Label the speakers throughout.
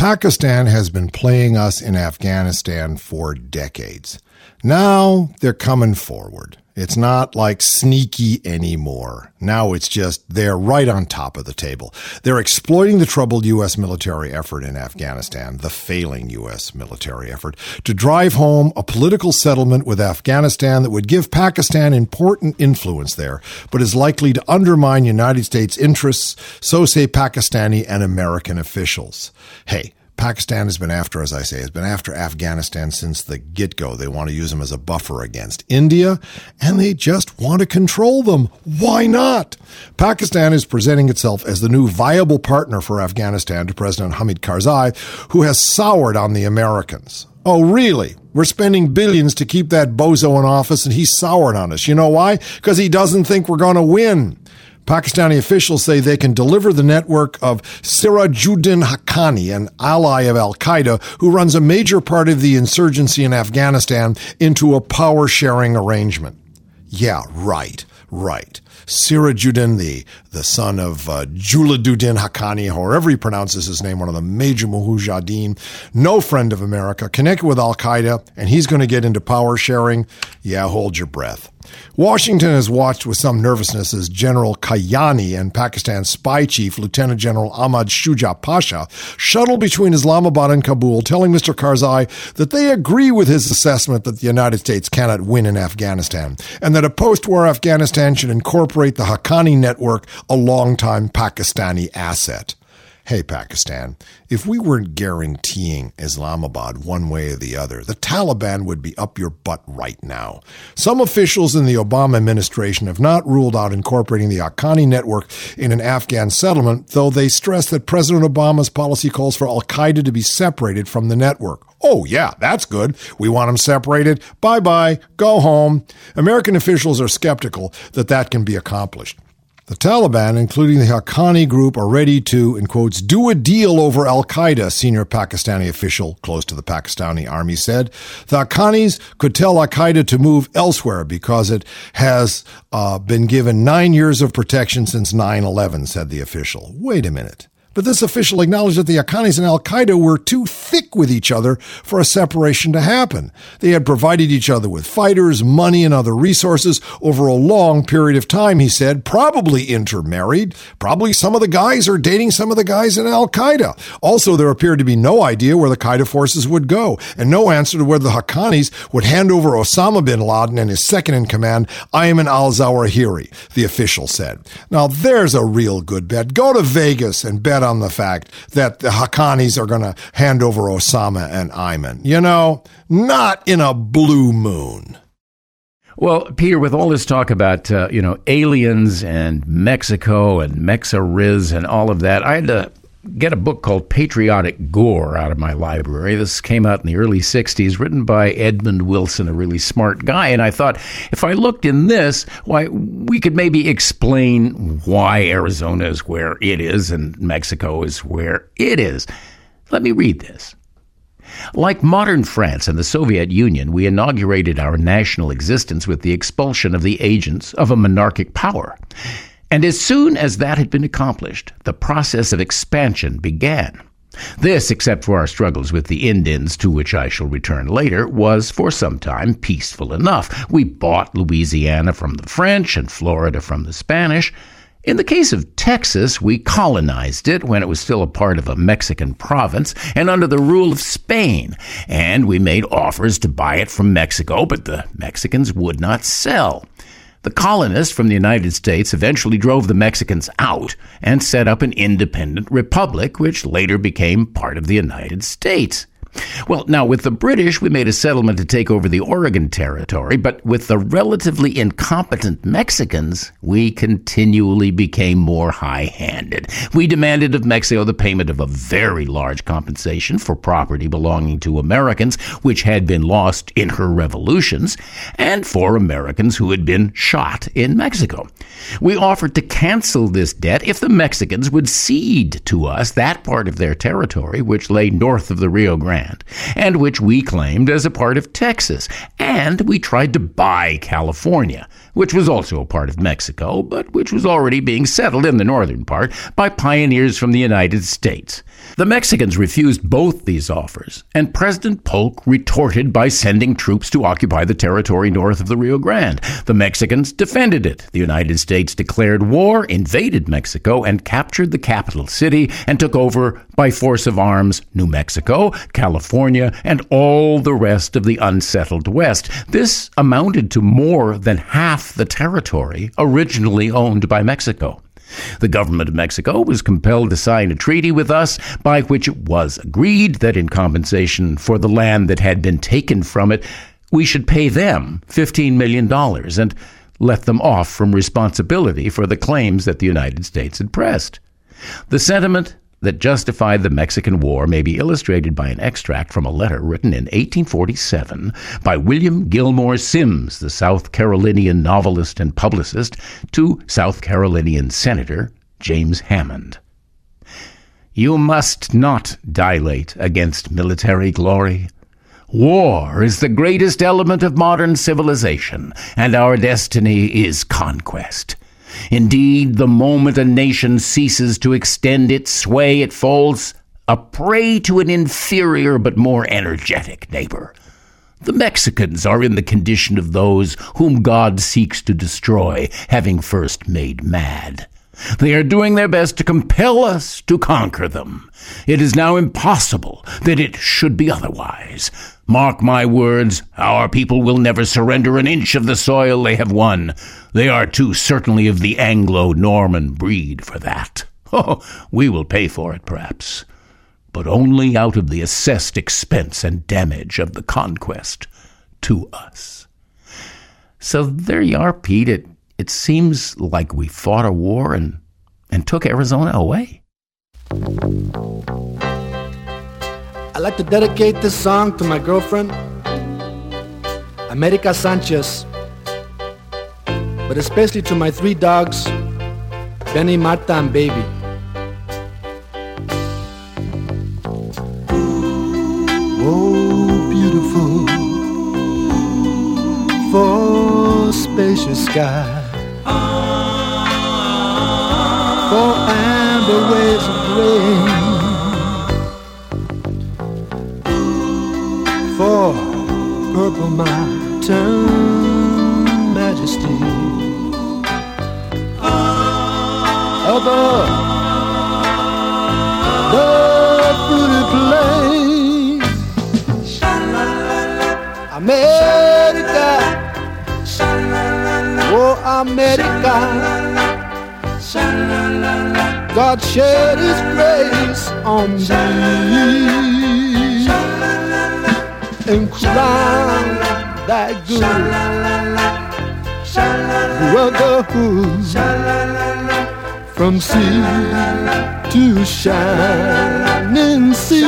Speaker 1: Pakistan has been playing us in Afghanistan for decades. Now they're coming forward. It's not like sneaky anymore. Now it's just they're right on top of the table. They're exploiting the troubled U.S. military effort in Afghanistan, the failing U.S. military effort, to drive home a political settlement with Afghanistan that would give Pakistan important influence there, but is likely to undermine United States interests, so say Pakistani and American officials. Hey, Pakistan has been after, as I say, has been after Afghanistan since the get go. They want to use them as a buffer against India, and they just want to control them. Why not? Pakistan is presenting itself as the new viable partner for Afghanistan to President Hamid Karzai, who has soured on the Americans. Oh, really? We're spending billions to keep that bozo in office, and he's soured on us. You know why? Because he doesn't think we're going to win. Pakistani officials say they can deliver the network of Sirajuddin Haqqani, an ally of Al Qaeda who runs a major part of the insurgency in Afghanistan, into a power sharing arrangement. Yeah, right, right. Sirajuddin, the, the son of uh, Jalaluddin Haqqani, however he pronounces his name, one of the major mujahideen, no friend of America, connected with Al Qaeda, and he's going to get into power sharing. Yeah, hold your breath. Washington has watched with some nervousness as General Kayani and Pakistan's spy chief, Lieutenant General Ahmad Shuja Pasha, shuttle between Islamabad and Kabul, telling Mr. Karzai that they agree with his assessment that the United States cannot win in Afghanistan, and that a post war Afghanistan should incorporate the Haqqani network, a longtime Pakistani asset. Hey, Pakistan, if we weren't guaranteeing Islamabad one way or the other, the Taliban would be up your butt right now. Some officials in the Obama administration have not ruled out incorporating the Haqqani network in an Afghan settlement, though they stress that President Obama's policy calls for Al Qaeda to be separated from the network. Oh, yeah, that's good. We want them separated. Bye bye. Go home. American officials are skeptical that that can be accomplished. The Taliban, including the Haqqani group, are ready to, in quotes, do a deal over Al Qaeda, senior Pakistani official close to the Pakistani army said. The Haqqanis could tell Al Qaeda to move elsewhere because it has uh, been given nine years of protection since 9 11, said the official. Wait a minute. But this official acknowledged that the Haqqanis and Al Qaeda were too thick with each other for a separation to happen. They had provided each other with fighters, money, and other resources over a long period of time, he said, probably intermarried. Probably some of the guys are dating some of the guys in Al Qaeda. Also, there appeared to be no idea where the Qaeda forces would go, and no answer to whether the Haqqanis would hand over Osama bin Laden and his second in command, Ayman al Zawahiri, the official said. Now, there's a real good bet. Go to Vegas and bet on the fact that the Haqqanis are going to hand over Osama and Ayman. You know, not in a blue moon.
Speaker 2: Well, Peter, with all this talk about uh, you know aliens and Mexico and Mexariz and all of that, I had to get a book called Patriotic Gore out of my library. This came out in the early 60s, written by Edmund Wilson, a really smart guy. And I thought, if I looked in this, why, we could maybe explain why Arizona is where it is and Mexico is where it is. Let me read this. Like modern France and the Soviet Union, we inaugurated our national existence with the expulsion of the agents of a monarchic power. And as soon as that had been accomplished, the process of expansion began. This, except for our struggles with the Indians, to which I shall return later, was for some time peaceful enough. We bought Louisiana from the French and Florida from the Spanish. In the case of Texas, we colonized it when it was still a part of a Mexican province and under the rule of Spain, and we made offers to buy it from Mexico, but the Mexicans would not sell. The colonists from the United States eventually drove the Mexicans out and set up an independent republic, which later became part of the United States. Well, now with the British, we made a settlement to take over the Oregon Territory, but with the relatively incompetent Mexicans, we continually became more high handed. We demanded of Mexico the payment of a very large compensation for property belonging to Americans, which had been lost in her revolutions, and for Americans who had been shot in Mexico. We offered to cancel this debt if the Mexicans would cede to us that part of their territory which lay north of the Rio Grande Grande, and which we claimed as a part of Texas. And we tried to buy California, which was also a part of Mexico, but which was already being settled in the northern part by pioneers from the United States. The Mexicans refused both these offers, and President Polk retorted by sending troops to occupy the territory north of the Rio Grande. The Mexicans defended it. The United States declared war, invaded Mexico, and captured the capital city and took over by force of arms New Mexico, California, and all the rest of the unsettled West. This amounted to more than half the territory originally owned by Mexico. The government of Mexico was compelled to sign a treaty with us by which it was agreed that in compensation for the land that had been taken from it, we should pay them $15 million and let them off from responsibility for the claims that the United States had pressed. The sentiment that justified the Mexican War may be illustrated by an extract from a letter written in 1847 by William Gilmore Simms, the South Carolinian novelist and publicist, to South Carolinian Senator James Hammond. You must not dilate against military glory. War is the greatest element of modern civilization, and our destiny is conquest. Indeed, the moment a nation ceases to extend its sway, it falls a prey to an inferior but more energetic neighbor. The Mexicans are in the condition of those whom God seeks to destroy, having first made mad. They are doing their best to compel us to conquer them. It is now impossible that it should be otherwise. Mark my words, our people will never surrender an inch of the soil they have won. They are too certainly of the Anglo Norman breed for that. Oh, we will pay for it, perhaps, but only out of the assessed expense and damage of the conquest to us. So there you are, Pete. It, it seems like we fought a war and, and took Arizona away.
Speaker 3: I'd like to dedicate this song to my girlfriend, America Sanchez but especially to my three dogs, Benny, Marta, and Baby. Oh, beautiful for spacious sky, for amber waves of grain, purple mountain majesty. over the fruity plain. America, oh America, God shed His grace on thee and crown that good brotherhood from sea to shining sea.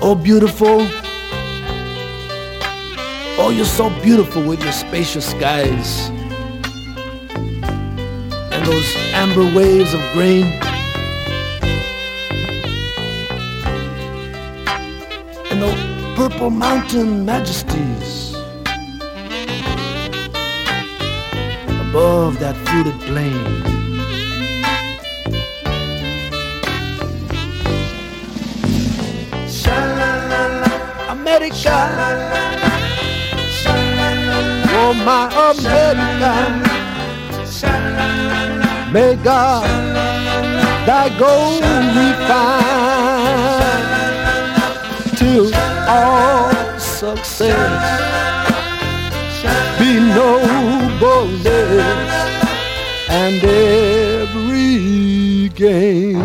Speaker 3: Oh, beautiful. Oh, you're so beautiful with your spacious skies and those amber waves of grain. And those purple mountain majesties. above that fruited plain. America, oh my America, may God thy gold refine all success be nobleness and every gain.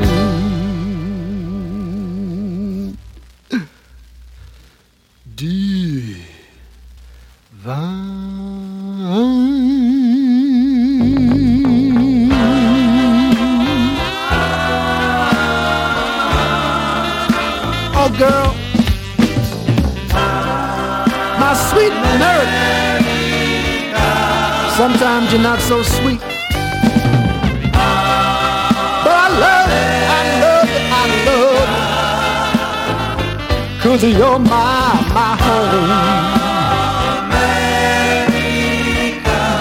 Speaker 3: Divine. Girl, sweet America. Sometimes you're not so sweet. But I love I love I love you. Cause you're my, my home.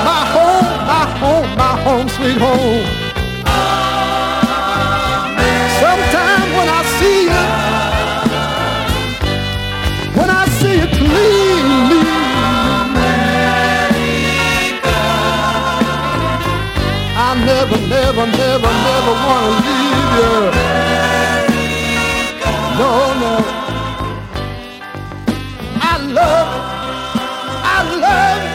Speaker 3: My home, my home, my home, sweet home. never, never, never wanna leave you. No, no. I love, I love